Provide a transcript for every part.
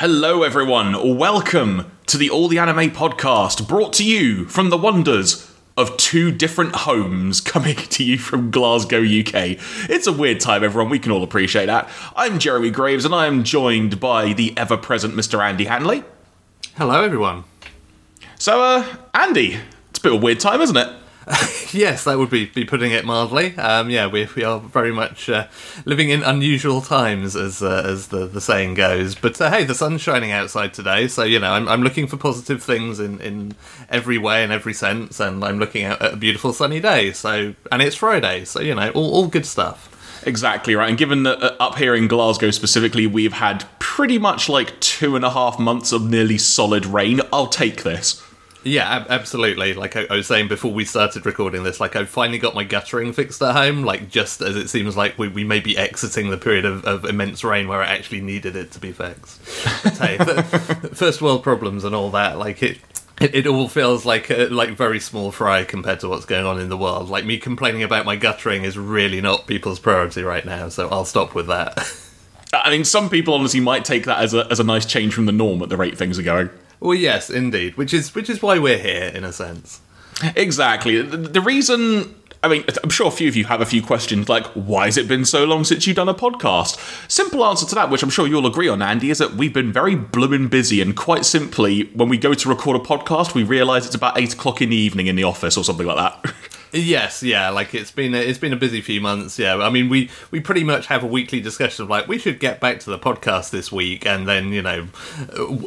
Hello, everyone. Welcome to the All the Anime podcast, brought to you from the wonders of two different homes coming to you from Glasgow, UK. It's a weird time, everyone. We can all appreciate that. I'm Jeremy Graves, and I am joined by the ever present Mr. Andy Hanley. Hello, everyone. So, uh, Andy, it's a bit of a weird time, isn't it? yes, that would be, be putting it mildly. Um, yeah, we, we are very much uh, living in unusual times, as uh, as the, the saying goes. But uh, hey, the sun's shining outside today, so you know I'm, I'm looking for positive things in, in every way and every sense, and I'm looking at a beautiful sunny day. So and it's Friday, so you know all, all good stuff. Exactly right. And given that uh, up here in Glasgow specifically, we've had pretty much like two and a half months of nearly solid rain, I'll take this. Yeah, ab- absolutely. Like I, I, was saying before we started recording this, like I finally got my guttering fixed at home. Like just as it seems like we, we may be exiting the period of, of immense rain where I actually needed it to be fixed. hey, first world problems and all that. Like it, it, it all feels like a, like very small fry compared to what's going on in the world. Like me complaining about my guttering is really not people's priority right now. So I'll stop with that. I mean, some people honestly might take that as a as a nice change from the norm at the rate things are going. Well, yes, indeed. Which is which is why we're here, in a sense. Exactly. The, the reason I mean, I'm sure a few of you have a few questions like, why has it been so long since you've done a podcast? Simple answer to that, which I'm sure you'll agree on, Andy, is that we've been very blooming busy. And quite simply, when we go to record a podcast, we realise it's about eight o'clock in the evening in the office or something like that. Yes, yeah, like it's been a, it's been a busy few months. Yeah, I mean we we pretty much have a weekly discussion of like we should get back to the podcast this week, and then you know,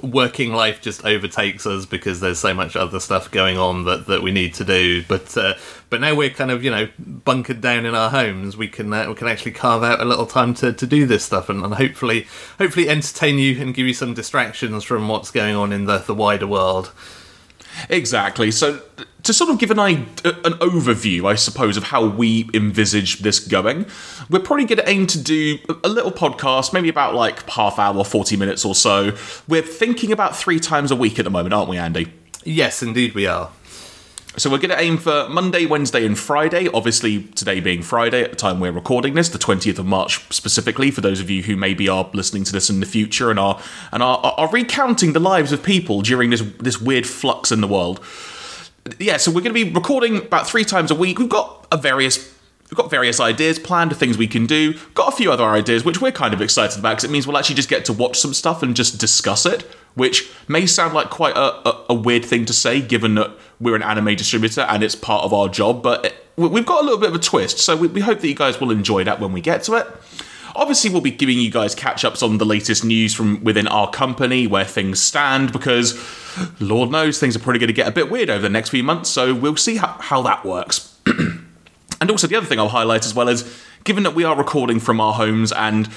working life just overtakes us because there's so much other stuff going on that that we need to do. But uh, but now we're kind of you know bunkered down in our homes. We can uh, we can actually carve out a little time to, to do this stuff and, and hopefully hopefully entertain you and give you some distractions from what's going on in the the wider world. Exactly. So to sort of give an uh, an overview, I suppose, of how we envisage this going, we're probably going to aim to do a little podcast, maybe about like half hour, forty minutes or so. We're thinking about three times a week at the moment, aren't we, Andy? Yes, indeed, we are. So we're going to aim for Monday, Wednesday, and Friday. Obviously, today being Friday at the time we're recording this, the 20th of March specifically, for those of you who maybe are listening to this in the future and are and are, are recounting the lives of people during this this weird flux in the world. Yeah, so we're going to be recording about three times a week. We've got a various We've got various ideas planned, things we can do. Got a few other ideas, which we're kind of excited about because it means we'll actually just get to watch some stuff and just discuss it, which may sound like quite a, a, a weird thing to say given that we're an anime distributor and it's part of our job, but it, we've got a little bit of a twist. So we, we hope that you guys will enjoy that when we get to it. Obviously, we'll be giving you guys catch ups on the latest news from within our company, where things stand, because Lord knows things are probably going to get a bit weird over the next few months, so we'll see how, how that works. And also, the other thing I'll highlight as well is given that we are recording from our homes and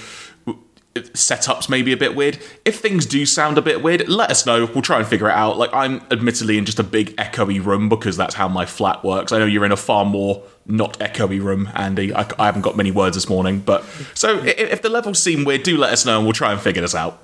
setups may be a bit weird. If things do sound a bit weird, let us know. We'll try and figure it out. Like I'm admittedly in just a big echoey room because that's how my flat works. I know you're in a far more not echoey room, Andy. I, I haven't got many words this morning, but so if, if the levels seem weird, do let us know and we'll try and figure this out.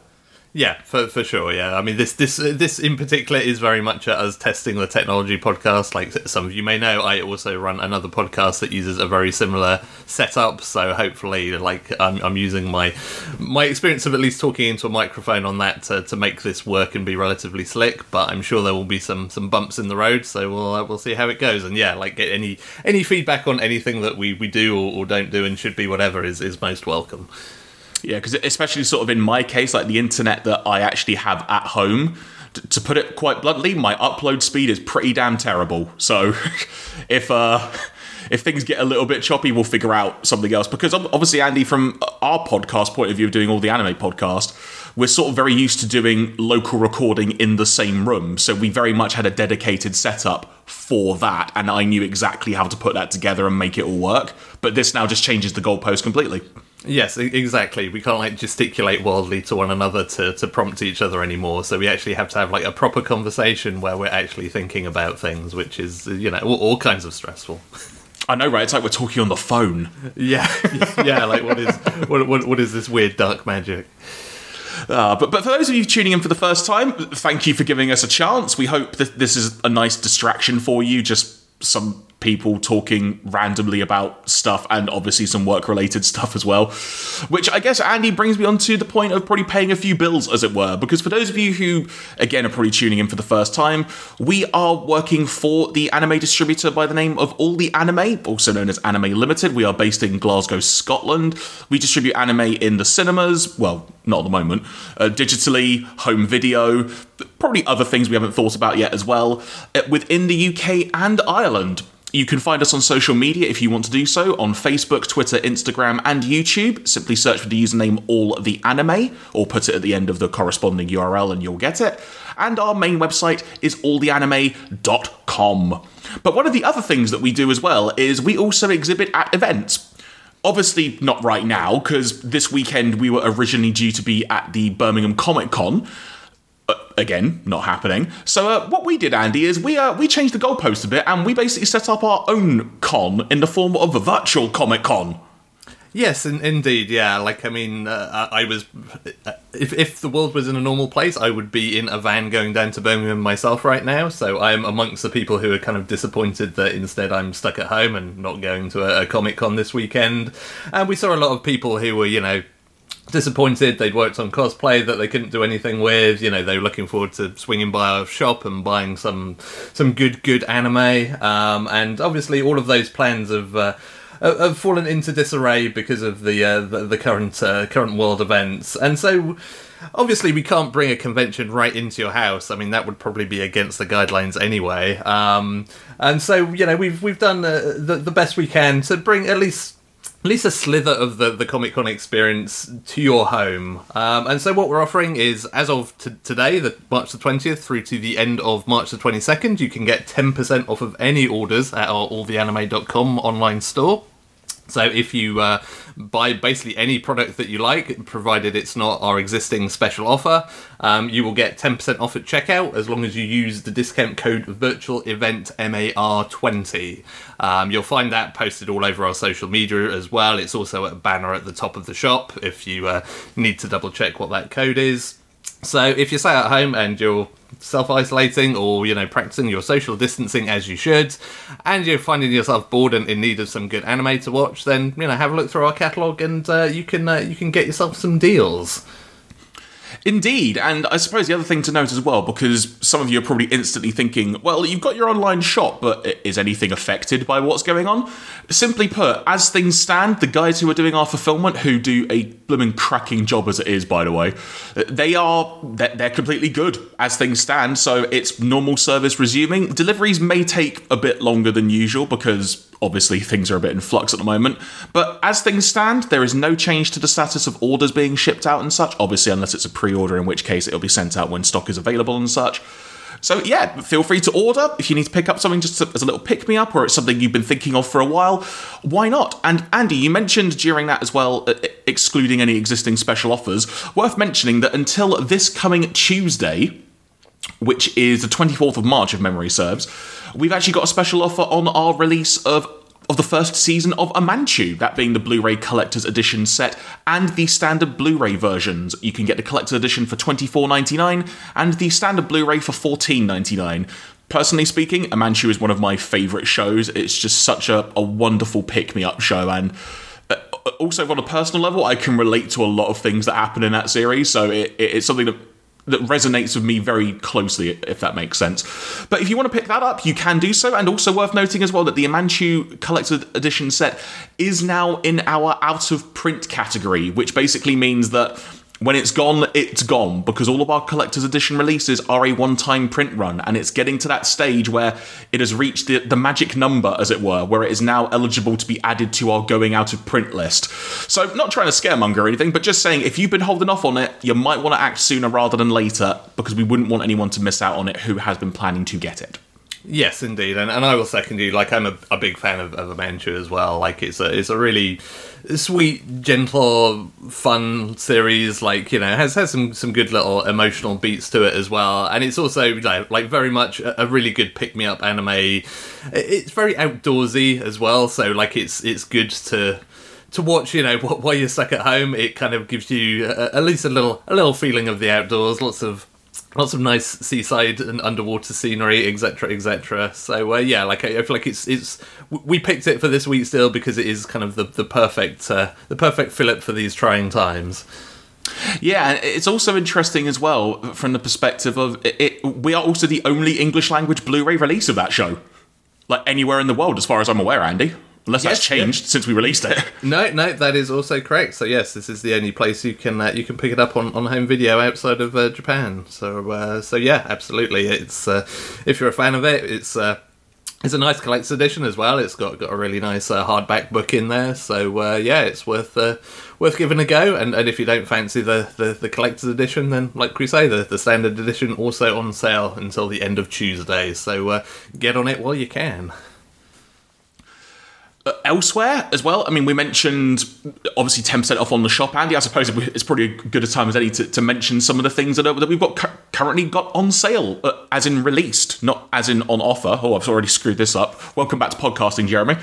Yeah, for, for sure. Yeah, I mean this this this in particular is very much us testing the technology podcast. Like some of you may know, I also run another podcast that uses a very similar setup. So hopefully, like I'm, I'm using my my experience of at least talking into a microphone on that to, to make this work and be relatively slick. But I'm sure there will be some some bumps in the road. So we'll uh, we'll see how it goes. And yeah, like any any feedback on anything that we we do or, or don't do and should be whatever is is most welcome. Yeah, because especially sort of in my case, like the internet that I actually have at home, t- to put it quite bluntly, my upload speed is pretty damn terrible. So if uh, if things get a little bit choppy, we'll figure out something else. Because obviously, Andy, from our podcast point of view of doing all the anime podcast, we're sort of very used to doing local recording in the same room. So we very much had a dedicated setup for that, and I knew exactly how to put that together and make it all work. But this now just changes the goalpost completely. Yes, exactly. We can't like gesticulate wildly to one another to, to prompt each other anymore. So we actually have to have like a proper conversation where we're actually thinking about things, which is you know all, all kinds of stressful. I know, right? It's like we're talking on the phone. Yeah, yeah. Like what is what, what what is this weird dark magic? Uh, but but for those of you tuning in for the first time, thank you for giving us a chance. We hope that this is a nice distraction for you. Just some people talking randomly about stuff and obviously some work related stuff as well. Which I guess, Andy, brings me on to the point of probably paying a few bills, as it were. Because for those of you who, again, are probably tuning in for the first time, we are working for the anime distributor by the name of All the Anime, also known as Anime Limited. We are based in Glasgow, Scotland. We distribute anime in the cinemas, well, not at the moment, uh, digitally, home video, probably other things we haven't thought about yet as well, uh, within the UK and Ireland. You can find us on social media if you want to do so on Facebook, Twitter, Instagram, and YouTube. Simply search for the username All the Anime, or put it at the end of the corresponding URL and you'll get it. And our main website is alltheanime.com. But one of the other things that we do as well is we also exhibit at events. Obviously, not right now, because this weekend we were originally due to be at the Birmingham Comic Con, again not happening. So uh, what we did, Andy, is we uh, we changed the goalpost a bit and we basically set up our own con in the form of a virtual Comic Con. Yes, in, indeed, yeah. Like, I mean, uh, I was. If, if the world was in a normal place, I would be in a van going down to Birmingham myself right now. So I'm amongst the people who are kind of disappointed that instead I'm stuck at home and not going to a, a Comic Con this weekend. And we saw a lot of people who were, you know, disappointed they'd worked on cosplay that they couldn't do anything with you know they were looking forward to swinging by our shop and buying some some good good anime. Um, and obviously all of those plans have uh, have fallen into disarray because of the uh, the, the, current uh, current world events. And so obviously we can't bring a convention right into your house. I mean that would probably be against the guidelines anyway. Um, and so you know we've we've done uh, the, the best we can to bring at least least a slither of the, the Comic Con experience to your home. Um, and so, what we're offering is, as of t- today, the March the 20th, through to the end of March the 22nd, you can get 10% off of any orders at our alltheanime.com online store. So if you uh, buy basically any product that you like, provided it's not our existing special offer, um, you will get 10% off at checkout as long as you use the discount code virtual event MAR20. Um, you'll find that posted all over our social media as well. It's also a banner at the top of the shop if you uh, need to double check what that code is. So if you stay at home and you're self isolating or you know practicing your social distancing as you should, and you're finding yourself bored and in need of some good anime to watch, then you know have a look through our catalog and uh, you can uh, you can get yourself some deals. Indeed, and I suppose the other thing to note as well, because some of you are probably instantly thinking, well, you've got your online shop, but is anything affected by what's going on? Simply put, as things stand, the guys who are doing our fulfillment, who do a blooming cracking job as it is, by the way, they are they're completely good as things stand. So it's normal service resuming. Deliveries may take a bit longer than usual because obviously things are a bit in flux at the moment. But as things stand, there is no change to the status of orders being shipped out and such, obviously, unless it's a pre order, in which case it'll be sent out when stock is available and such. So, yeah, feel free to order if you need to pick up something just as a little pick me up or it's something you've been thinking of for a while. Why not? And Andy, you mentioned during that as well, uh, excluding any existing special offers, worth mentioning that until this coming Tuesday, which is the 24th of March, if memory serves, we've actually got a special offer on our release of of the first season of Amanchu, that being the Blu-ray collector's edition set and the standard Blu-ray versions. You can get the collector's edition for $24.99 and the standard Blu-ray for $14.99. Personally speaking, Amanchu is one of my favourite shows. It's just such a, a wonderful pick-me-up show and uh, also on a personal level, I can relate to a lot of things that happen in that series. So it, it, it's something that that resonates with me very closely, if that makes sense. But if you want to pick that up, you can do so. And also worth noting as well that the Amanchu Collected Edition set is now in our out of print category, which basically means that when it's gone, it's gone because all of our collector's edition releases are a one time print run, and it's getting to that stage where it has reached the, the magic number, as it were, where it is now eligible to be added to our going out of print list. So, not trying to scaremonger or anything, but just saying if you've been holding off on it, you might want to act sooner rather than later because we wouldn't want anyone to miss out on it who has been planning to get it. Yes, indeed, and, and I will second you. Like I'm a, a big fan of, of Amanchu as well. Like it's a it's a really sweet, gentle, fun series. Like you know, has has some some good little emotional beats to it as well, and it's also like, like very much a, a really good pick me up anime. It's very outdoorsy as well, so like it's it's good to to watch, you know, while you're stuck at home, it kind of gives you at least a little a little feeling of the outdoors. Lots of lots of nice seaside and underwater scenery, etc., etc. So uh, yeah, like I, I, feel like it's it's we picked it for this week still because it is kind of the the perfect uh, the perfect fillip for these trying times. Yeah, it's also interesting as well from the perspective of it, it, we are also the only English language Blu-ray release of that show, like anywhere in the world, as far as I'm aware, Andy. Unless yes, that's changed yeah. since we released it. No, no, that is also correct. So yes, this is the only place you can uh, you can pick it up on, on home video outside of uh, Japan. So uh, so yeah, absolutely. It's uh, if you're a fan of it, it's uh, it's a nice collector's edition as well. It's got got a really nice uh, hardback book in there. So yeah, it's worth worth giving a go. And, and if you don't fancy the, the, the collector's edition, then like we say, the, the standard edition also on sale until the end of Tuesday. So get on it while you can. Uh, elsewhere as well. I mean, we mentioned obviously 10% off on the shop, Andy. I suppose it's probably as good a time as any to, to mention some of the things that, are, that we've got cu- currently got on sale, uh, as in released, not as in on offer. Oh, I've already screwed this up. Welcome back to podcasting, Jeremy.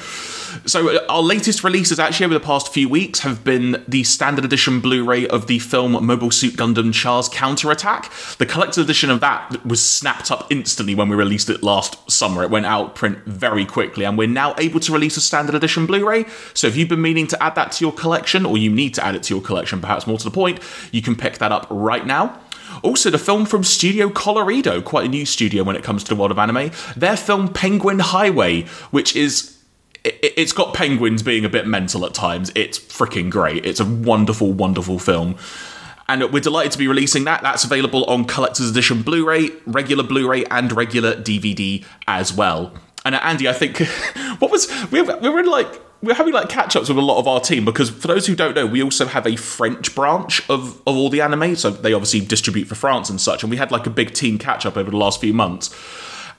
So, uh, our latest releases actually over the past few weeks have been the standard edition Blu ray of the film Mobile Suit Gundam Char's Counterattack. The collector's edition of that was snapped up instantly when we released it last summer. It went out print very quickly, and we're now able to release a standard edition Blu ray. So, if you've been meaning to add that to your collection, or you need to add it to your collection, perhaps more to the point, you can pick that up right now. Also, the film from Studio Colorido, quite a new studio when it comes to the world of anime, their film Penguin Highway, which is it's got penguins being a bit mental at times. It's freaking great. It's a wonderful, wonderful film. And we're delighted to be releasing that. That's available on Collector's Edition Blu ray, regular Blu ray, and regular DVD as well. And uh, Andy, I think, what was, we were, we were in like, we're having like catch ups with a lot of our team because for those who don't know, we also have a French branch of, of all the anime. So they obviously distribute for France and such. And we had like a big team catch up over the last few months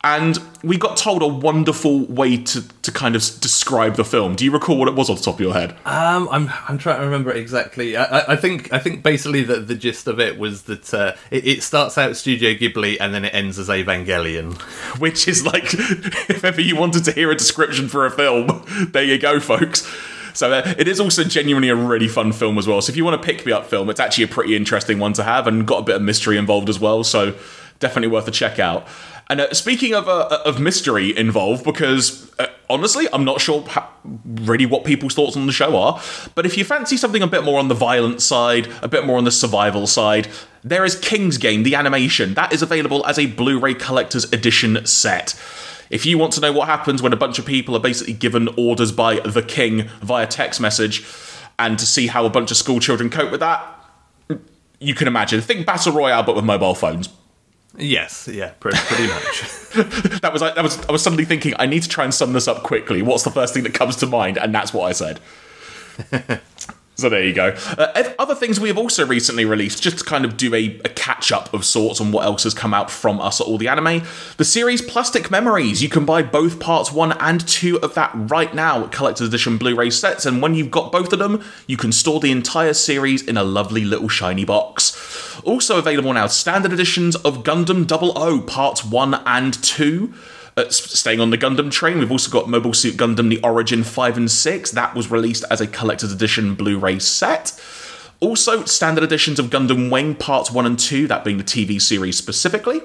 and we got told a wonderful way to, to kind of describe the film. Do you recall what it was off the top of your head? Um, I'm I'm trying to remember exactly. I, I think I think basically the, the gist of it was that uh, it, it, starts out Studio Ghibli and then it ends as Evangelion, which is like if ever you wanted to hear a description for a film, there you go, folks. So uh, it is also genuinely a really fun film as well. So if you want to pick me up film, it's actually a pretty interesting one to have and got a bit of mystery involved as well. So definitely worth a check out. And uh, speaking of uh, of mystery involved, because uh, honestly, I'm not sure really what people's thoughts on the show are. But if you fancy something a bit more on the violent side, a bit more on the survival side, there is King's Game, the animation. That is available as a Blu-ray collector's edition set. If you want to know what happens when a bunch of people are basically given orders by the king via text message, and to see how a bunch of school children cope with that, you can imagine. Think battle royale, but with mobile phones. Yes, yeah, pretty, pretty much. that was that was I was suddenly thinking I need to try and sum this up quickly. What's the first thing that comes to mind? And that's what I said. So there you go. Uh, other things we have also recently released, just to kind of do a, a, catch up of sorts on what else has come out from us at all the anime. The series Plastic Memories. You can buy both parts one and two of that right now at collector's edition Blu ray sets. And when you've got both of them, you can store the entire series in a lovely little shiny box. Also available now, standard editions of Gundam 00 parts one and two. Uh, staying on the Gundam train, we've also got Mobile Suit Gundam The Origin 5 and 6. That was released as a collector's edition Blu ray set. Also, standard editions of Gundam Wing Parts 1 and 2, that being the TV series specifically.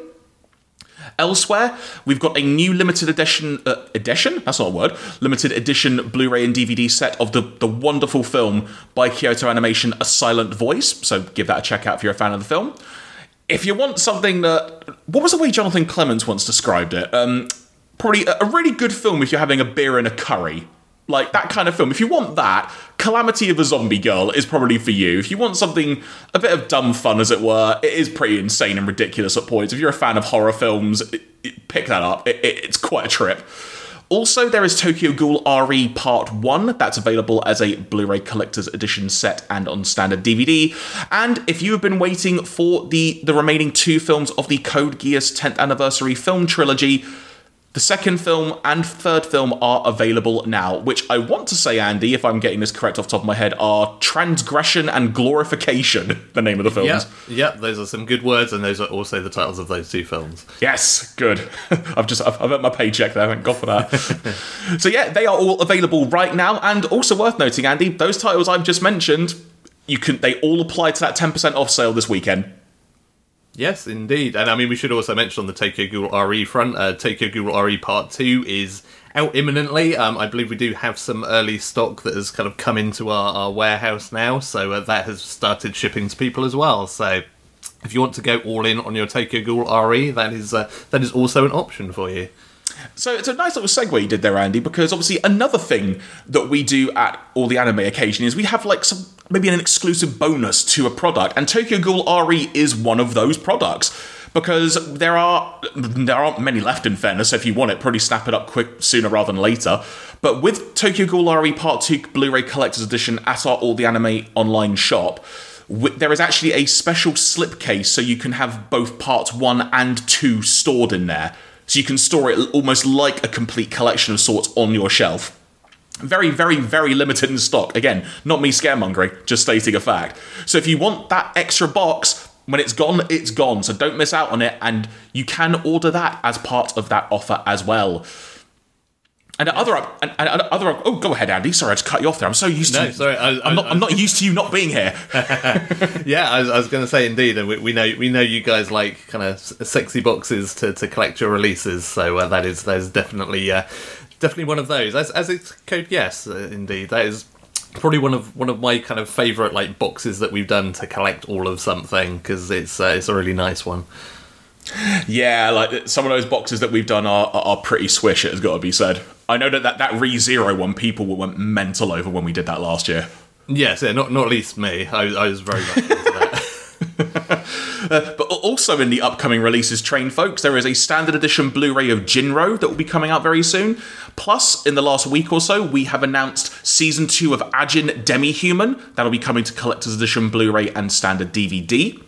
Elsewhere, we've got a new limited edition uh, edition. That's not a word. Limited edition Blu-ray and DVD set of the the wonderful film by Kyoto Animation, A Silent Voice. So give that a check out if you're a fan of the film. If you want something that, what was the way Jonathan Clements once described it? Um, probably a, really good film if you're having a beer and a curry. Like that kind of film. If you want that, Calamity of a Zombie Girl is probably for you. If you want something, a bit of dumb fun, as it were, it is pretty insane and ridiculous at points. If you're a fan of horror films, pick that up. It, it, it's quite a trip. Also, there is Tokyo Ghoul RE Part 1. That's available as a Blu ray Collector's Edition set and on standard DVD. And if you have been waiting for the, the remaining two films of the Code Geass 10th Anniversary film trilogy, the second film and third film are available now, which I want to say, Andy, if I'm getting this correct off the top of my head, are Transgression and Glorification, the name of the films. Yeah, yeah, those are some good words, and those are also the titles of those two films. Yes, good. I've just I've, I've earned my paycheck there. Thank God for that. so yeah, they are all available right now, and also worth noting, Andy, those titles I've just mentioned, you can they all apply to that 10% off sale this weekend. Yes, indeed. And I mean, we should also mention on the Tokyo Ghoul RE front, uh, Tokyo Ghoul RE Part 2 is out imminently. Um, I believe we do have some early stock that has kind of come into our, our warehouse now, so uh, that has started shipping to people as well. So if you want to go all in on your Tokyo Ghoul RE, that is uh, that is also an option for you. So it's a nice little segue you did there, Andy, because obviously another thing that we do at all the anime occasion is we have like some maybe an exclusive bonus to a product, and Tokyo Ghoul RE is one of those products. Because there are there aren't many left in fairness, so if you want it, probably snap it up quick sooner rather than later. But with Tokyo Ghoul RE Part 2 Blu-ray Collector's Edition at our All the Anime online shop, there is actually a special slipcase so you can have both part 1 and 2 stored in there so you can store it almost like a complete collection of sorts on your shelf. Very, very, very limited in stock. Again, not me scaremongering, just stating a fact. So if you want that extra box, when it's gone, it's gone. So don't miss out on it, and you can order that as part of that offer as well. And other, and, and other. Oh, go ahead, Andy. Sorry, I just cut you off there. I'm so used no, to. sorry, I, am not. I, am not used to you not being here. yeah, I was, was going to say indeed, and we, we, know we know you guys like kind of sexy boxes to, to collect your releases. So uh, that is that is definitely uh, definitely one of those. As as it's Code Geass, uh, indeed, that is probably one of one of my kind of favorite like boxes that we've done to collect all of something because it's uh, it's a really nice one. Yeah, like some of those boxes that we've done are, are pretty swish. It has got to be said. I know that that, that Re Zero one people went mental over when we did that last year. Yes, yeah, not not least me. I, I was very much into that. uh, but also in the upcoming releases train, folks, there is a standard edition Blu-ray of Jin-Roh that will be coming out very soon. Plus, in the last week or so, we have announced season two of Ajin Demi-Human that'll be coming to collector's edition Blu-ray and standard DVD.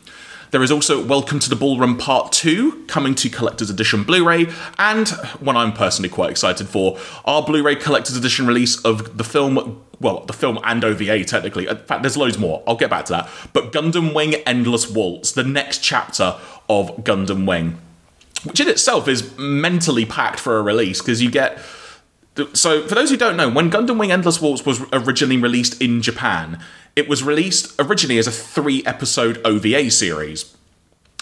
There is also Welcome to the Ballroom Part 2 coming to Collector's Edition Blu ray, and one I'm personally quite excited for our Blu ray Collector's Edition release of the film. Well, the film and OVA, technically. In fact, there's loads more. I'll get back to that. But Gundam Wing Endless Waltz, the next chapter of Gundam Wing, which in itself is mentally packed for a release because you get. So, for those who don't know, when Gundam Wing Endless Waltz was originally released in Japan, it was released originally as a three episode OVA series.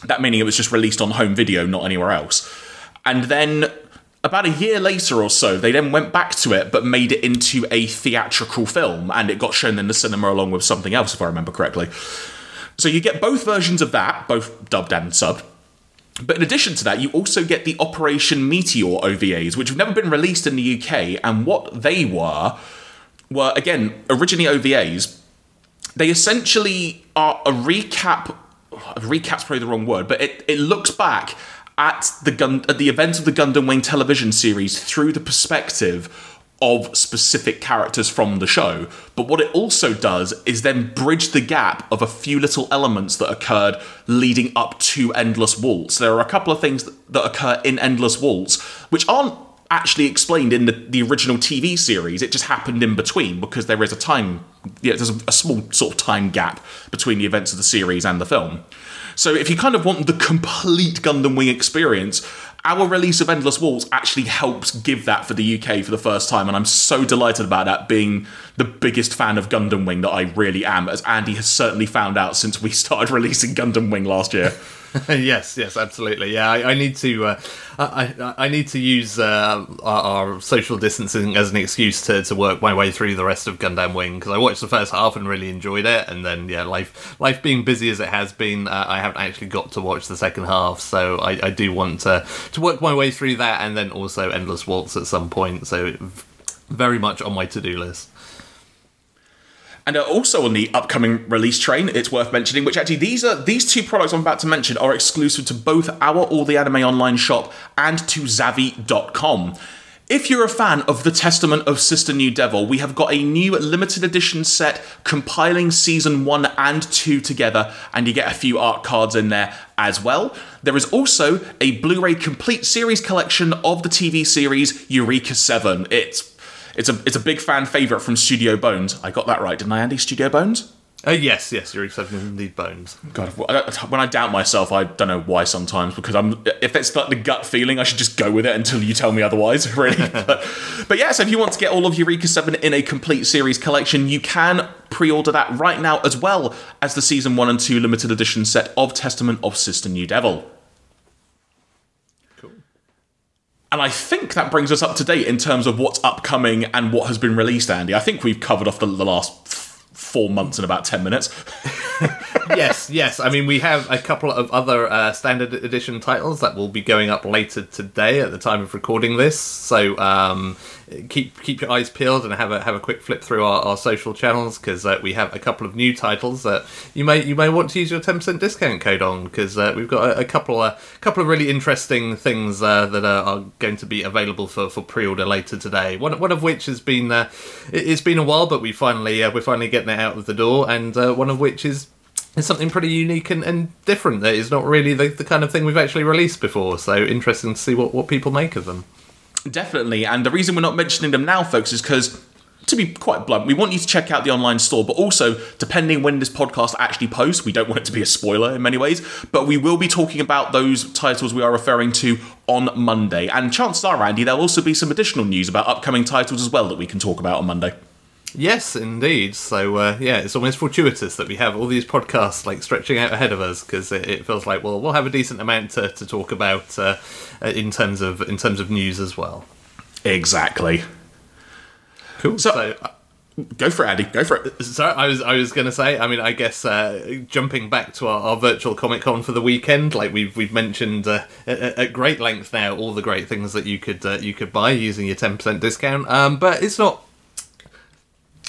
That meaning it was just released on home video, not anywhere else. And then about a year later or so, they then went back to it but made it into a theatrical film and it got shown in the cinema along with something else, if I remember correctly. So you get both versions of that, both dubbed and subbed. But in addition to that, you also get the Operation Meteor OVAs, which have never been released in the UK, and what they were were, again, originally OVAs, they essentially are a recap. A Recap's probably the wrong word, but it, it looks back at the gun at the events of the Gundam Wing television series through the perspective of specific characters from the show. But what it also does is then bridge the gap of a few little elements that occurred leading up to Endless Waltz. There are a couple of things that occur in Endless Waltz which aren't actually explained in the, the original TV series. It just happened in between because there is a time, yeah, there's a, a small sort of time gap between the events of the series and the film. So if you kind of want the complete Gundam Wing experience, our release of Endless Waltz actually helps give that for the UK for the first time, and I'm so delighted about that. Being the biggest fan of Gundam Wing that I really am, as Andy has certainly found out since we started releasing Gundam Wing last year. yes, yes, absolutely. Yeah, I, I need to, uh, I, I need to use uh, our, our, social distancing as an excuse to, to work my way through the rest of Gundam Wing because I watched the first half and really enjoyed it, and then yeah, life life being busy as it has been, uh, I haven't actually got to watch the second half. So I, I do want to to work my way through that, and then also Endless Waltz at some point. So very much on my to do list. And uh, also on the upcoming release train, it's worth mentioning, which actually these are these two products I'm about to mention are exclusive to both our All the Anime online shop and to Zavvi.com. If you're a fan of The Testament of Sister New Devil, we have got a new limited edition set compiling season 1 and 2 together, and you get a few art cards in there as well. There is also a Blu ray complete series collection of the TV series Eureka 7. It's it's a it's a big fan favorite from Studio Bones. I got that right, didn't I, Andy? Studio Bones. Uh, yes, yes, you're accepting indeed bones. God, when I doubt myself, I don't know why sometimes because I'm. If it's like the gut feeling, I should just go with it until you tell me otherwise. Really, but, but yeah. So if you want to get all of Eureka Seven in a complete series collection, you can pre-order that right now, as well as the season one and two limited edition set of Testament of Sister New Devil. Cool. And I think that brings us up to date in terms of what's upcoming and what has been released, Andy. I think we've covered off the, the last four months in about 10 minutes. yes, yes. I mean, we have a couple of other uh, standard edition titles that will be going up later today at the time of recording this. So um, keep keep your eyes peeled and have a have a quick flip through our, our social channels because uh, we have a couple of new titles that you may you may want to use your ten percent discount code on because uh, we've got a, a couple a couple of really interesting things uh, that are, are, going to be available for, for pre order later today. One one of which has been uh, it, has been a while, but we finally uh, we're finally getting it out of the door, and uh, one of which is is something pretty unique and, and different that is not really the, the kind of thing we've actually released before. So interesting to see what, what people make of them. Definitely. And the reason we're not mentioning them now, folks, is because to be quite blunt, we want you to check out the online store, but also, depending when this podcast actually posts, we don't want it to be a spoiler in many ways, but we will be talking about those titles we are referring to on Monday. And chances are, Andy, there'll also be some additional news about upcoming titles as well that we can talk about on Monday. Yes, indeed. So uh, yeah, it's almost fortuitous that we have all these podcasts like stretching out ahead of us because it, it, feels like well we'll have a decent amount to, to talk about uh, in terms of in terms of news as well. Exactly. Cool. So, so uh, go for it, Andy. Go for it. So I was I was going to say. I mean, I guess uh, jumping back to our, our, virtual Comic Con for the weekend, like we've we've mentioned uh, at, at, great length now, all the great things that you could uh, you could buy using your ten percent discount. Um, but it's not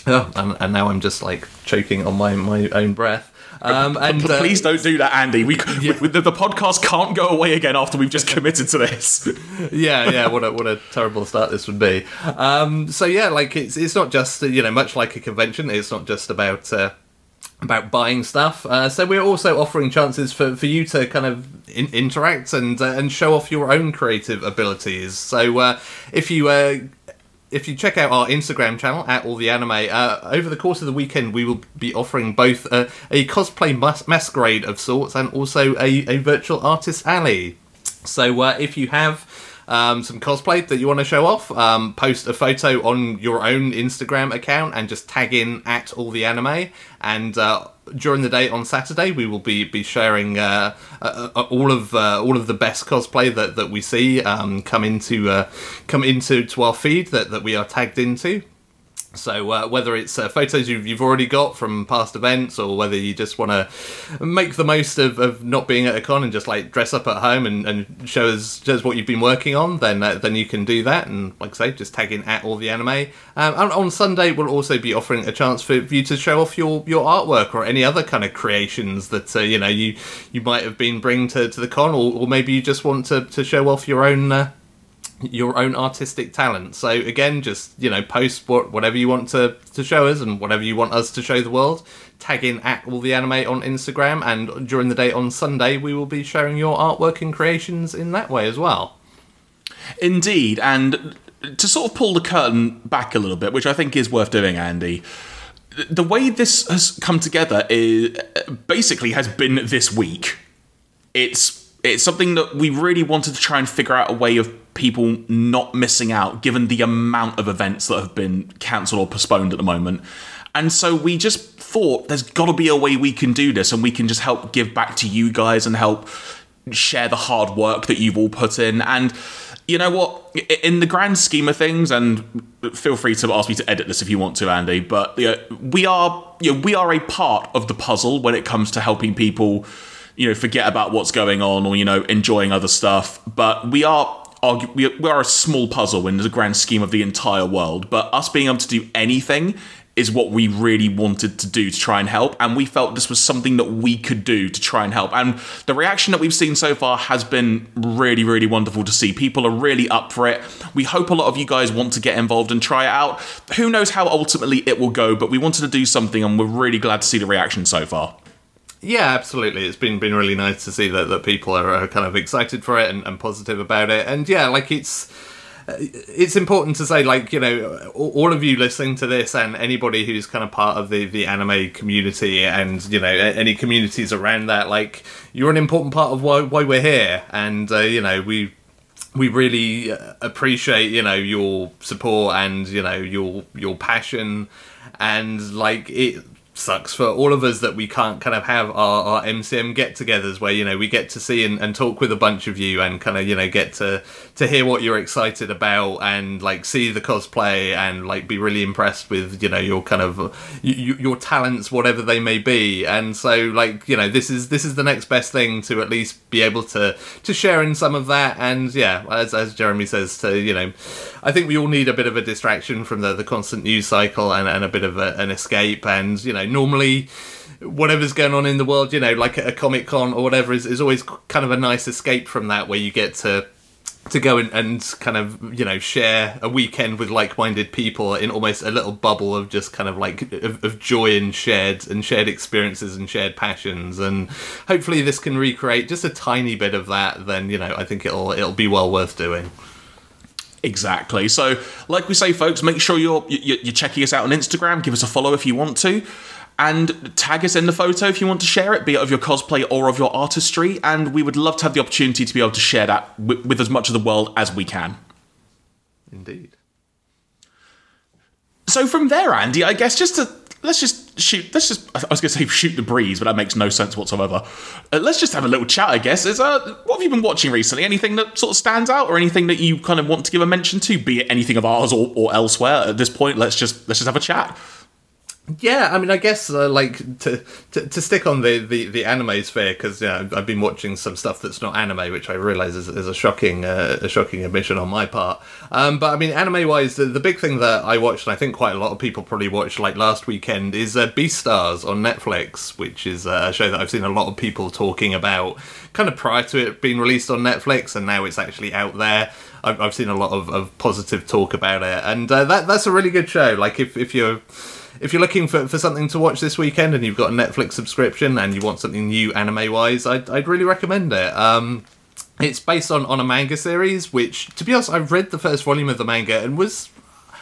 Oh, and, and, now I'm just like choking on my, my own breath. Um, and uh, please don't do that, Andy. We, yeah. we the, the, podcast can't go away again after we've just committed to this. yeah, yeah. What a what a terrible start this would be. Um, so yeah, like it's it's not just you know much like a convention. It's not just about. Uh, about buying stuff. Uh, so we're also offering chances for, for you to kind of in- interact and uh, and show off your own creative abilities. So uh, if you uh, if you check out our Instagram channel at all the anime, uh, over the course of the weekend we will be offering both a, a cosplay mas- masquerade of sorts and also a, a virtual artist alley. So uh, if you have um, some cosplay that you want to show off, um, post a photo on your own Instagram account and just tag in at all the anime. And uh, during the day on Saturday, we will be be sharing uh, uh, uh all of uh, all of the best cosplay that, that we see um, come into uh, come into to our feed that, that we are tagged into. So uh, whether it's uh, photos you've, you've already got from past events, or whether you just want to make the most of, of not being at a con and just like dress up at home and, and show us show what you've been working on, then uh, then you can do that. And like I say, just tag in at all the anime. Um, and on Sunday, we'll also be offering a chance for you to show off your, your artwork or any other kind of creations that uh, you know you you might have been bringing to, to the con, or, or maybe you just want to, to show off your own uh, your own artistic talent. So again, just you know, post what, whatever you want to to show us and whatever you want us to show the world. Tag in at all the anime on Instagram, and during the day on Sunday, we will be sharing your artwork and creations in that way as well. Indeed, and to sort of pull the curtain back a little bit, which I think is worth doing, Andy. The way this has come together is basically has been this week. It's it's something that we really wanted to try and figure out a way of people not missing out given the amount of events that have been cancelled or postponed at the moment. And so we just thought there's got to be a way we can do this and we can just help give back to you guys and help share the hard work that you've all put in. And you know what? In the grand scheme of things, and feel free to ask me to edit this if you want to, Andy. But you know, we are you know, we are a part of the puzzle when it comes to helping people you know forget about what's going on or you know enjoying other stuff but we are we are a small puzzle in the grand scheme of the entire world but us being able to do anything is what we really wanted to do to try and help and we felt this was something that we could do to try and help. And the reaction that we've seen so far has been really really wonderful to see. People are really up for it. We hope a lot of you guys want to get involved and try it out. Who knows how ultimately it will go but we wanted to do something and we're really glad to see the reaction so far yeah, absolutely. It's been been really nice to see that, that people are, are kind of excited for it and, and positive about it. And yeah, like it's it's important to say, like, you know, all of you listening to this and anybody who's kind of part of the, the anime community and, you know, any communities around that, like, you're an important part of why, why we're here. And, uh, you know, we we really uh, appreciate you know your support and you know your your passion and like it sucks for all of us that we can't kind of have our, our MCM get-togethers where you know we get to see and, and talk with a bunch of you and kind of you know get to to hear what you're excited about and like see the cosplay and like be really impressed with you know your kind of your, your talents whatever they may be. And so like you know this is this is the next best thing to at least be able to to share in some of that. And yeah as as Jeremy says to you know I think we all need a bit of a distraction from the the constant news cycle and, and a bit of a, an escape. And you know normally whatever's going on in the world, you know, like a Comic Con or whatever, is, is always kind of a nice escape from that, where you get to to go and, and kind of you know share a weekend with like-minded people in almost a little bubble of just kind of like of, of joy and shared and shared experiences and shared passions and hopefully this can recreate just a tiny bit of that then you know i think it'll it'll be well worth doing Exactly. So, like we say, folks, make sure you're you're checking us out on Instagram. Give us a follow if you want to, and tag us in the photo if you want to share it, be it of your cosplay or of your artistry. And we would love to have the opportunity to be able to share that with, with as much of the world as we can. Indeed. So from there, Andy, I guess just to let's just shoot. Let's just. I was going to say shoot the breeze, but that makes no sense whatsoever. Uh, let's just have a little chat. I guess. Is uh, what have you been watching recently? Anything that sort of stands out, or anything that you kind of want to give a mention to? Be it anything of ours or, or elsewhere. At this point, let's just let's just have a chat. Yeah, I mean, I guess uh, like to, to to stick on the the, the anime sphere because yeah, I've been watching some stuff that's not anime, which I realise is, is a shocking uh, a shocking admission on my part. Um, but I mean, anime wise, the, the big thing that I watched, and I think quite a lot of people probably watched like last weekend, is uh, Beastars on Netflix, which is uh, a show that I've seen a lot of people talking about, kind of prior to it being released on Netflix, and now it's actually out there. I've, I've seen a lot of, of positive talk about it, and uh, that that's a really good show. Like if if you're if you're looking for, for something to watch this weekend and you've got a Netflix subscription and you want something new anime wise, I'd, I'd really recommend it. Um, it's based on, on a manga series, which, to be honest, I read the first volume of the manga and was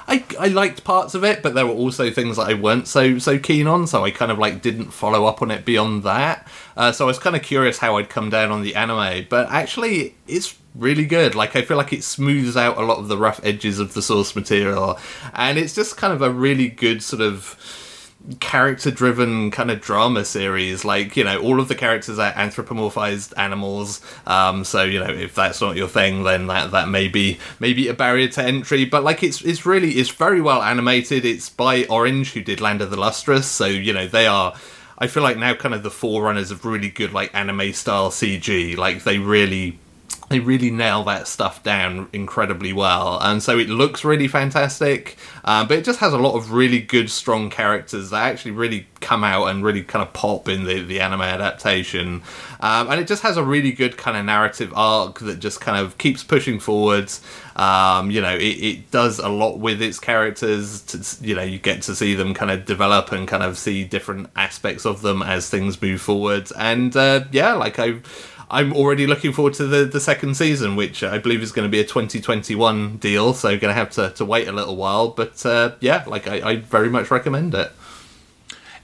I, I liked parts of it, but there were also things that I weren't so so keen on, so I kind of like didn't follow up on it beyond that. Uh, so I was kind of curious how I'd come down on the anime, but actually it's really good. Like I feel like it smooths out a lot of the rough edges of the source material, and it's just kind of a really good sort of character driven kind of drama series. Like you know all of the characters are anthropomorphized animals. Um so you know if that's not your thing then that that may be maybe a barrier to entry. But like it's it's really it's very well animated. It's by orange who did land of the lustrous. So you know they are i feel like now kind of the forerunners of really good like anime style cg like they really they really nail that stuff down incredibly well. And so it looks really fantastic um, but it just has a lot of really good strong characters that actually really come out and really kind of pop in the, the anime adaptation. Um, and it just has a really good kind of narrative arc that just kind of keeps pushing forwards. Um, you know it, it does a lot with its characters to, you know you get to see them kind of develop and kind of see different aspects of them as things move forward and uh, yeah like i I'm already looking forward to the, the second season, which I believe is going to be a 2021 deal. So going to have to, to wait a little while. But uh, yeah, like I, I very much recommend it.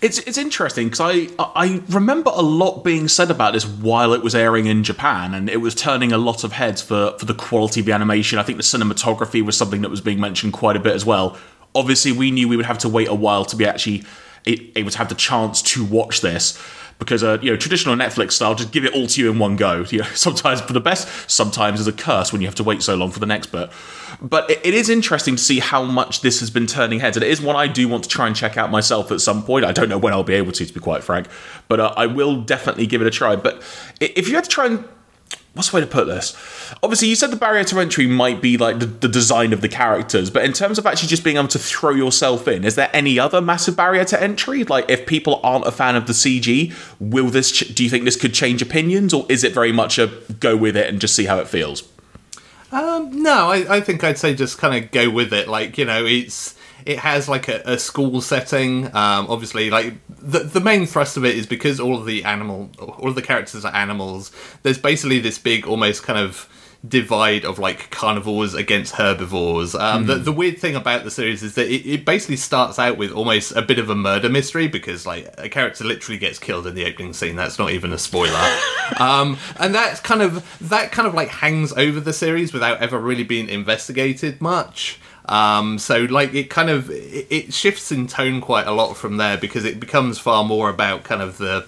It's it's interesting because I I remember a lot being said about this while it was airing in Japan, and it was turning a lot of heads for for the quality of the animation. I think the cinematography was something that was being mentioned quite a bit as well. Obviously, we knew we would have to wait a while to be actually able to have the chance to watch this because uh, you know traditional Netflix style just give it all to you in one go. You know, sometimes for the best, sometimes as a curse when you have to wait so long for the next bit. But it, it is interesting to see how much this has been turning heads, and it is one I do want to try and check out myself at some point. I don't know when I'll be able to, to be quite frank, but uh, I will definitely give it a try. But if you had to try and what's the way to put this? Obviously, you said the barrier to entry might be like the, the, design of the characters, but in terms of actually just being able to throw yourself in, is there any other massive barrier to entry? Like, if people aren't a fan of the CG, will this? Ch- do you think this could change opinions, or is it very much a go with it and just see how it feels? Um, no, I, I think I'd say just kind of go with it. Like, you know, it's it has like a, a school setting. Um, obviously, like the the main thrust of it is because all of the animal, all of the characters are animals. There's basically this big, almost kind of divide of like carnivores against herbivores. Um, the, the weird thing about the series is that it, it basically starts out with almost a bit of a murder mystery because like a character literally gets killed in the opening scene. That's not even a spoiler. um, and that's kind of that kind of like hangs over the series without ever really being investigated much. Um, so like it kind of it, shifts in tone quite a lot from there because it becomes far more about kind of the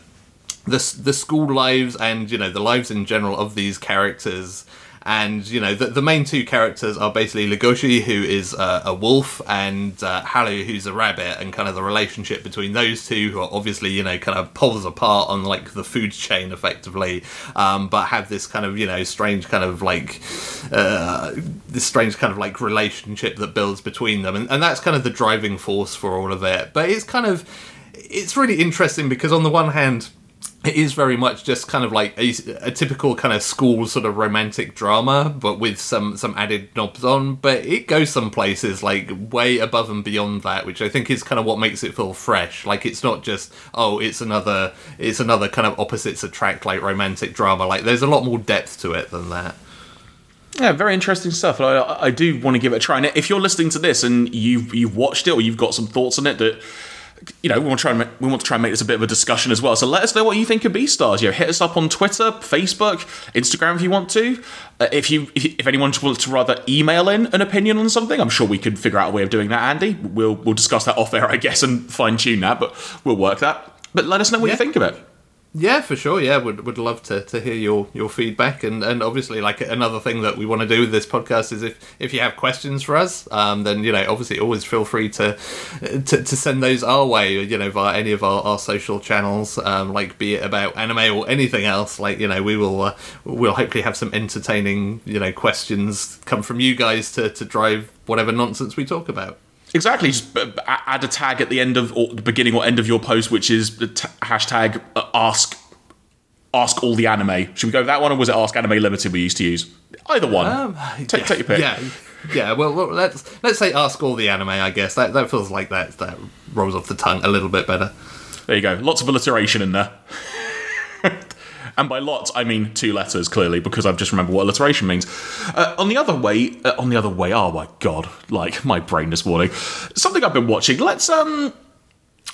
the the school lives and you know the lives in general of these characters and you know the, the main two characters are basically Legoshi, who is uh, a wolf, and uh, Haru, who's a rabbit, and kind of the relationship between those two, who are obviously you know kind of poles apart on like the food chain, effectively, um, but have this kind of you know strange kind of like uh, this strange kind of like relationship that builds between them, and, and that's kind of the driving force for all of it. But it's kind of it's really interesting because on the one hand it is very much just kind of like a, a, typical kind of school sort of romantic drama, but with some some added knobs on. But it goes some places like way above and beyond that, which I think is kind of what makes it feel fresh. Like it's not just oh, it's another it's another kind of opposites attract like romantic drama. Like there's a lot more depth to it than that. Yeah, very interesting stuff. I, I do want to give it a try. And if you're listening to this and you've you've watched it or you've got some thoughts on it that you know, we want to try and make, we want to try and make this a bit of a discussion as well. So let us know what you think of Beastars. You know, hit us up on Twitter, Facebook, Instagram if you want to. Uh, if you if anyone wants to rather email in an opinion on something, I'm sure we could figure out a way of doing that. Andy, we'll we'll discuss that off air, I guess, and fine tune that. But we'll work that. But let us know what yeah. you think of it. Yeah, for sure. Yeah, would would love to, to hear your, your feedback and, and obviously like another thing that we want to do with this podcast is if, if you have questions for us, um, then you know obviously always feel free to, to to send those our way. You know via any of our, our social channels, um, like be it about anime or anything else. Like you know we will uh, we'll hopefully have some entertaining you know questions come from you guys to to drive whatever nonsense we talk about. Exactly. Just add a tag at the end of or the beginning or end of your post, which is the t- hashtag uh, ask ask all the anime. Should we go with that one, or was it ask anime limited we used to use? Either one. Um, take, yeah, take your pick. Yeah, yeah. Well, let's let's say ask all the anime. I guess that that feels like that that rolls off the tongue a little bit better. There you go. Lots of alliteration in there. And by lots, I mean two letters, clearly, because I've just remembered what alliteration means. Uh, on the other way, uh, on the other way, oh my god, like my brain this morning. Something I've been watching. Let's um.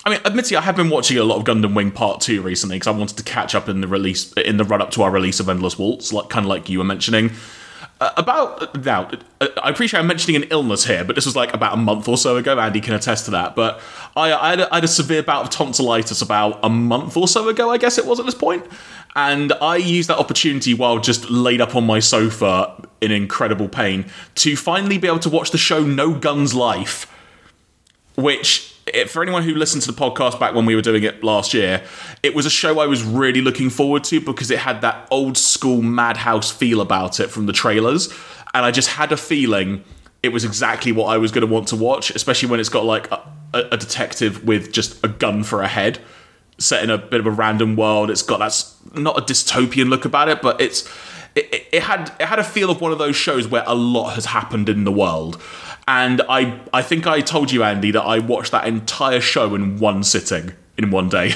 I mean, admittedly, I have been watching a lot of Gundam Wing Part Two recently because I wanted to catch up in the release in the run up to our release of Endless Waltz, like kind of like you were mentioning. Uh, about now, uh, I appreciate I'm mentioning an illness here, but this was like about a month or so ago. Andy can attest to that. But I, I, had, a, I had a severe bout of tonsillitis about a month or so ago, I guess it was at this point. And I used that opportunity while just laid up on my sofa in incredible pain to finally be able to watch the show No Guns Life, which eh, for anyone who listened to the podcast back when we were doing it last year, it was a show I was really looking forward to because it had that old school madhouse feel about it from the trailers. And I just had a feeling it was exactly what I was going to want to watch, especially when it's got like a, a, detective with just a gun for a head set in a bit of a random world. It's got that's not a dystopian look about it, but it's it, it had it had a feel of one of those shows where a lot has happened in the world and I I think I told you, Andy, that I watched that entire show in one sitting in one day.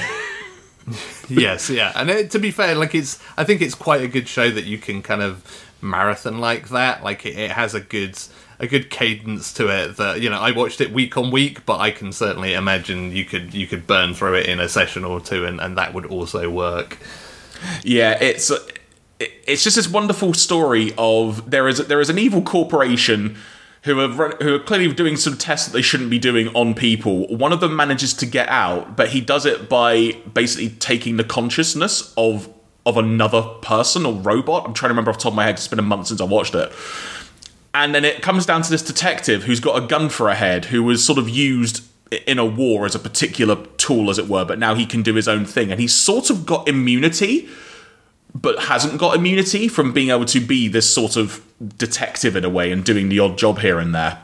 yes, yeah, and it, to be fair, like it's I think it's quite a good show that you can kind of marathon like that. Like it, it has a good a good cadence to it that you know I watched it week on week, but I can certainly imagine you could you could burn through it in a session or two, and, and that would also work. Yeah, it's it's just this wonderful story of there is there is an evil corporation who are who are clearly doing some tests that they shouldn't be doing on people. One of them manages to get out, but he does it by basically taking the consciousness of of another person or robot. I'm trying to remember off the top of my head. It's been a month since I watched it. And then it comes down to this detective who's got a gun for a head, who was sort of used in a war as a particular tool, as it were, but now he can do his own thing. And he's sort of got immunity but hasn't got immunity from being able to be this sort of detective in a way and doing the odd job here and there.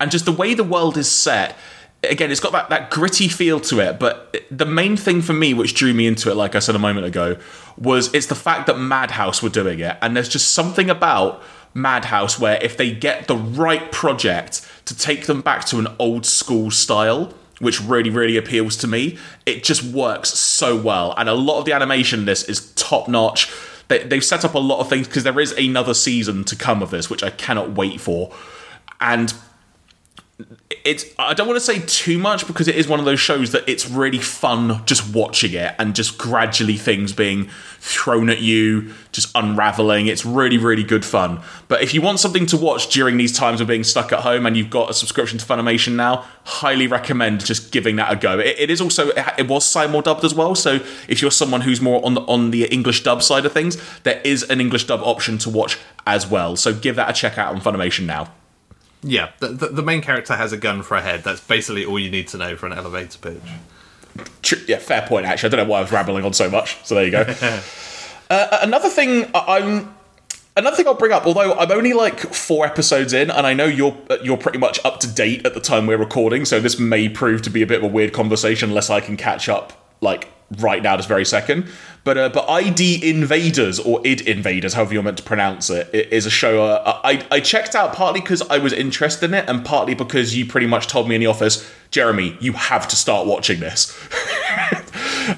And just the way the world is set, again, it's got that, that gritty feel to it. But the main thing for me, which drew me into it, like I said a moment ago, was it's the fact that Madhouse were doing it. And there's just something about Madhouse where if they get the right project to take them back to an old school style, which really, really appeals to me. It just works so well. And a lot of the animation in this is top notch. they, they've set up a lot of things because there is another season to come of this, which I cannot wait for. And it's I don't want to say too much because it is one of those shows that it's really fun just watching it and just gradually things being thrown at you, just unraveling. It's really really good fun. But if you want something to watch during these times of being stuck at home and you've got a subscription to Funimation now, highly recommend just giving that a go. it, it is also it was simul dubbed as well, so if you're someone who's more on the on the English dub side of things, there is an English dub option to watch as well. So give that a check out on Funimation now. Yeah, the, the, the main character has a gun for a head. That's basically all you need to know for an elevator pitch. Yeah, fair point. Actually, I don't know why I was rambling on so much. So there you go. uh, another thing I'm. Another thing I'll bring up, although I'm only like four episodes in, and I know you're you're pretty much up to date at the time we're recording, so this may prove to be a bit of a weird conversation unless I can catch up like right now, this very second. But uh, but ID Invaded or ID Invaded, however you're meant to pronounce it, is a show uh, I I checked out partly because I was interested in it, and partly because you pretty much told me in the office, Jeremy, you have to start watching this.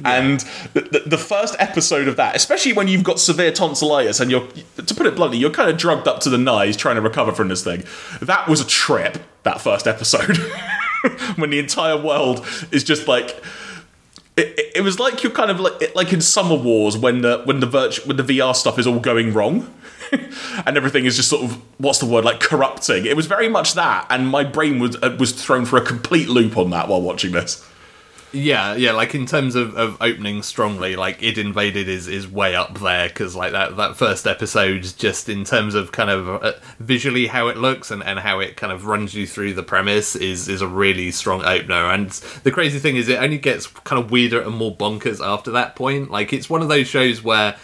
And the, the, first episode of that, especially when you've got severe tonsillitis and you're, to put it bluntly, you're kind of drugged up to the nines trying to recover from this thing. That was a trip. That first episode, when the entire world is just like it, it, was like you're kind of like like in Summer Wars when the when the virtu- when the VR stuff is all going wrong. and everything is just sort of what's the word like corrupting. It was very much that, and my brain was uh, was thrown for a complete loop on that while watching this. Yeah, yeah. Like in terms of, of opening strongly, like ID Invaded is is way up there because like that that first episode, just in terms of kind of uh, visually how it looks and, and how it kind of runs you through the premise is is a really strong opener. And the crazy thing is, it only gets kind of weirder and more bonkers after that point. Like it's one of those shows where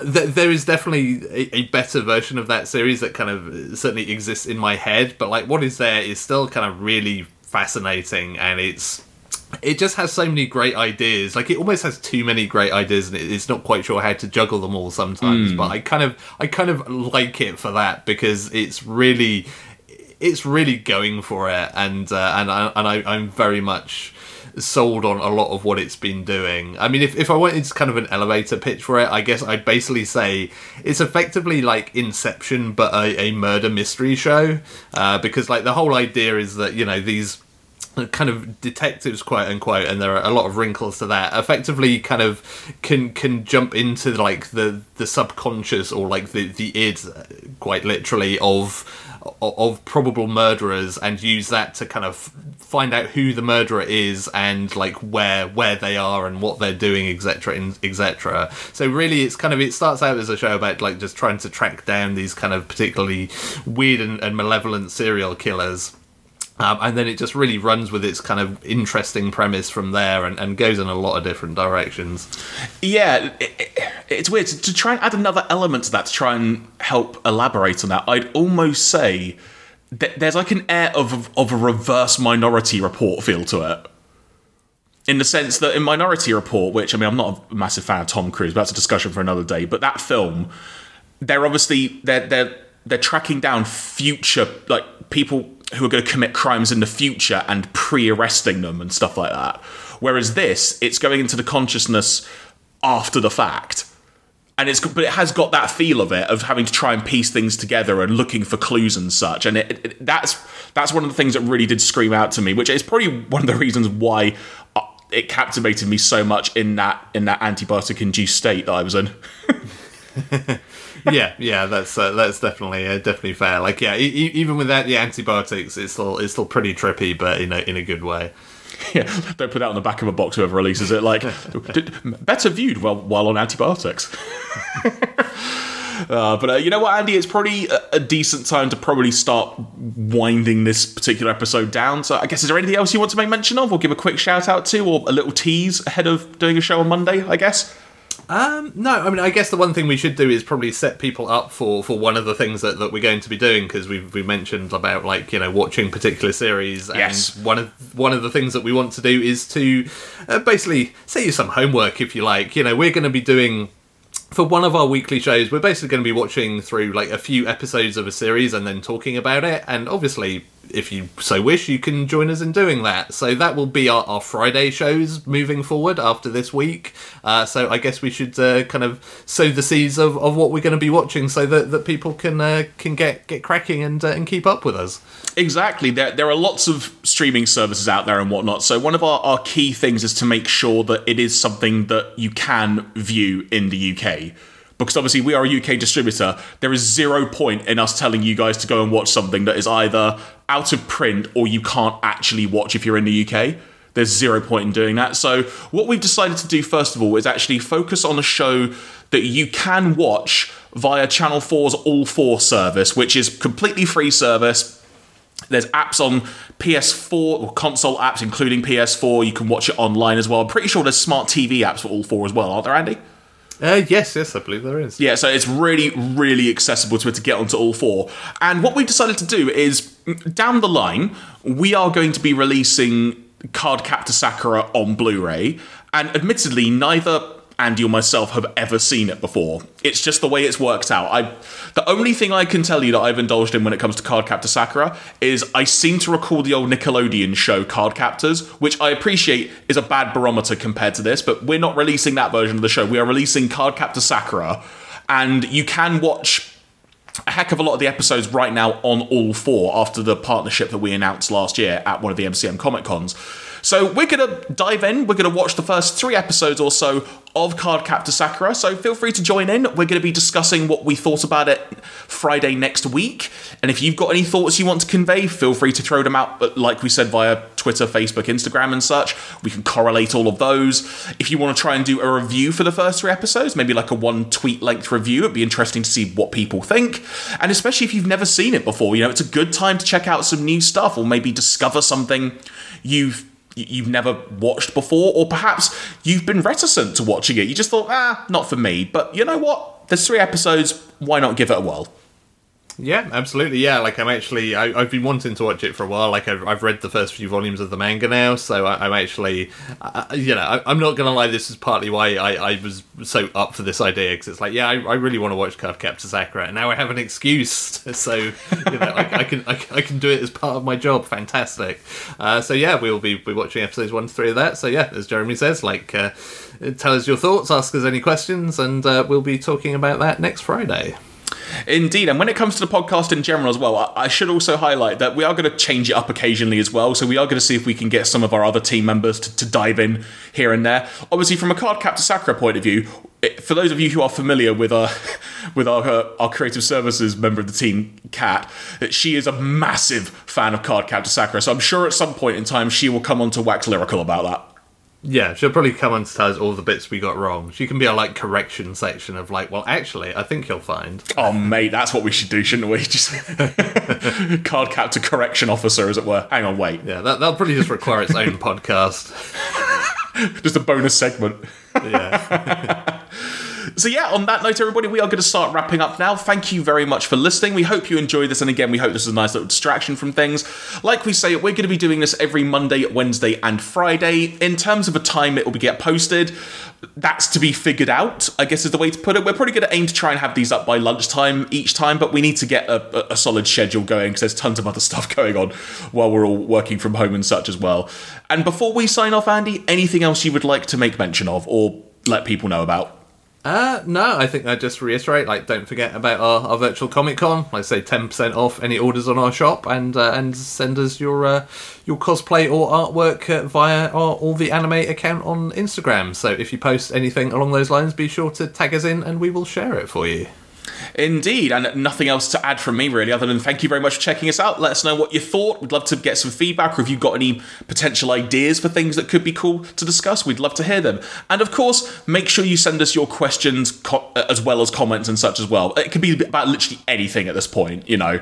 there is definitely a, better version of that series that kind of certainly exists in my head but like what is there is still kind of really fascinating and it's it just has so many great ideas. Like it almost has too many great ideas, and it's not quite sure how to juggle them all sometimes. Mm. But I kind of, I kind of like it for that because it's really, it's really going for it, and uh, and I, and I, I'm very much sold on a lot of what it's been doing. I mean, if, if I wanted to kind of an elevator pitch for it, I guess I'd basically say it's effectively like Inception, but a, a murder mystery show. Uh, because like the whole idea is that you know these kind of detectives quote unquote and there are a lot of wrinkles to that effectively kind of can can jump into like the the subconscious or like the the id quite literally of of probable murderers and use that to kind of find out who the murderer is and like where where they are and what they're doing etc etc so really it's kind of it starts out as a show about like just trying to track down these kind of particularly weird and, and malevolent serial killers um, and then it just really runs with its kind of interesting premise from there and, and goes in a lot of different directions. Yeah, it, it, it's weird. To, try and add another element to that, to try and help elaborate on that, I'd almost say that there's like an air of, of a reverse minority report feel to it. In the sense that in Minority Report, which I mean, I'm not a massive fan of Tom Cruise, but that's a discussion for another day. But that film, they're obviously they're they're they're tracking down future like people who are going to commit crimes in the future and pre-arresting them and stuff like that. Whereas this, it's going into the consciousness after the fact. And it's but it has got that feel of it of having to try and piece things together and looking for clues and such. And it, it, that's that's one of the things that really did scream out to me, which is probably one of the reasons why uh, it captivated me so much in that in that antibiotic induced state that I was in. yeah, yeah, that's uh, that's definitely uh, definitely fair. Like, yeah, e- even without the antibiotics, it's still it's still pretty trippy, but in a in a good way. Yeah, don't put that on the back of a box. Whoever releases it, like better viewed while while on antibiotics. Uh, but uh, you know what, Andy? It's probably a, a, decent time to probably start winding this particular episode down. So, I guess is there anything else you want to make mention of, or give a quick shout out to, or a little tease ahead of doing a show on Monday? I guess. Um, no, I mean, I guess the one thing we should do is probably set people up for, for one of the things that, that we're going to be doing because we've we mentioned about like you know watching particular series, and yes. one of one of the things that we want to do is to uh, basically say you some homework if you like. You know, we're going to be doing for one of our weekly shows, we're basically going to be watching through like a few episodes of a series and then talking about it. And obviously, if you so wish, you can join us in doing that. So that will be our, our Friday shows moving forward after this week. Uh, so I guess we should uh, kind of sow the seeds of, of what we're going to be watching, so that, that people can uh, can get get cracking and uh, and keep up with us. Exactly. There, there are lots of streaming services out there and whatnot. So, one of our, our key things is to make sure that it is something that you can view in the UK. Because obviously, we are a UK distributor. There is zero point in us telling you guys to go and watch something that is either out of print or you can't actually watch if you're in the UK. There's zero point in doing that. So, what we've decided to do first of all is actually focus on a show that you can watch via Channel 4's All 4 service, which is completely free service there's apps on PS4 or console apps, including PS4. You can watch it online as well. I'm pretty sure there's smart TV apps for all four as well, aren't there, Andy? Uh, yes, yes, I believe there is. Yeah, so it's really, really accessible to to get onto all four. And what we've decided to do is down the line, we are going to be releasing Cardcaptor Sakura on Blu ray. And admittedly, neither Andy or myself have ever seen it before. It's just the way it's worked out. I, the only thing I can tell you that I've indulged in when it comes to card Cardcaptor Sakura is I seem to recall the old Nickelodeon show Cardcaptors, which I appreciate is a bad barometer compared to this, but we're not releasing that version of the show. We are releasing Card Cardcaptor Sakura, and you can watch a heck of a lot of the episodes right now on all four after the partnership that we announced last year at one of the MCM Comic Cons. So we're going to dive in. We're going to watch the first three episodes or so of Cardcaptor Sakura. So feel free to join in. We're going to be discussing what we thought about it Friday next week. And if you've got any thoughts you want to convey, feel free to throw them out, But like we said, via Twitter, Facebook, Instagram, and such. We can correlate all of those. If you want to try and do a review for the first three episodes, maybe like a one tweet length review, it'd be interesting to see what people think. And especially if you've never seen it before, you know, it's a good time to check out some new stuff or maybe discover something you've you've never watched before, or perhaps you've been reticent to watching it. You just thought, ah, not for me. But you know what? There's three episodes. Why not give it a whirl? Yeah, absolutely. Yeah, like I'm actually, I, have been wanting to watch it for a while. Like I've, I've read the first few volumes of the manga now, so I, am actually, uh, you know, I, am not gonna lie. This is partly why I, I was so up for this idea because it's like, yeah, I, I really want to watch Cardcaptor Sakura, and now I have an excuse. So you know, I, I, can I, I, can do it as part of my job. Fantastic. Uh, so yeah, we'll be be watching episodes one to three of that. So yeah, as Jeremy says, like, uh, tell us your thoughts, ask us any questions, and uh, we'll be talking about that next Friday. Indeed, and when it comes to the podcast in general as well, I should also highlight that we are going to change it up occasionally as well. So we are going to see if we can get some of our other team members to, to dive in here and there. Obviously, from a card Cardcaptor Sakura point of view, for those of you who are familiar with our with our uh, our creative services member of the team, Kat, she is a massive fan of card Cardcaptor Sakura. So I'm sure at some point in time she will come on to wax lyrical about that. Yeah, she'll probably come and tell us all the bits we got wrong. She can be a like correction section of like, well, actually, I think you'll find. Oh, mate, that's what we should do, shouldn't we? Just Cardcaptor correction officer, as it were. Hang on, wait. Yeah, that, that'll probably just require its own podcast. just a bonus segment. Yeah. So, yeah, on that note, everybody, we are going to start wrapping up now. Thank you very much for listening. We hope you enjoyed this. And again, we hope this is a nice little distraction from things. Like we say, we're going to be doing this every Monday, Wednesday, and Friday. In terms of a time it will be get posted, that's to be figured out, I guess is the way to put it. We're probably going to aim to try and have these up by lunchtime each time, but we need to get a, a solid schedule going because there's tons of other stuff going on while we're all working from home and such as well. And before we sign off, Andy, anything else you would like to make mention of or let people know about? Uh, no, I think I just reiterate, like, don't forget about our, our virtual Comic Con. I say ten percent off any orders on our shop, and uh, and send us your uh, your cosplay or artwork uh, via our all the anime account on Instagram. So if you post anything along those lines, be sure to tag us in, and we will share it for you. Indeed, and nothing else to add from me really, other than thank you very much for checking us out. Let us know what you thought. We'd love to get some feedback, or if you've got any potential ideas for things that could be cool to discuss, we'd love to hear them. And of course, make sure you send us your questions co- uh, as well as comments and such as well. It could be about literally anything at this point, you know.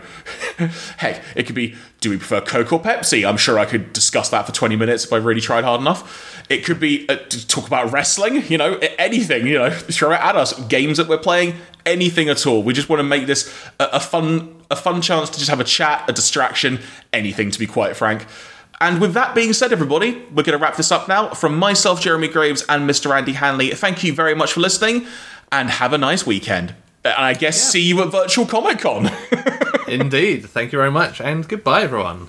Heck, it could be do we prefer Coke or Pepsi? I'm sure I could discuss that for 20 minutes if I really tried hard enough. It could be uh, talk about wrestling, you know, anything, you know, throw it at us. Games that we're playing, anything at all. We just want to make this a, a fun a fun chance to just have a chat, a distraction, anything to be quite frank. And with that being said, everybody, we're going to wrap this up now. From myself, Jeremy Graves, and Mr. Andy Hanley, thank you very much for listening and have a nice weekend. And I guess yeah. see you at Virtual Comic Con. Indeed. Thank you very much, and goodbye, everyone.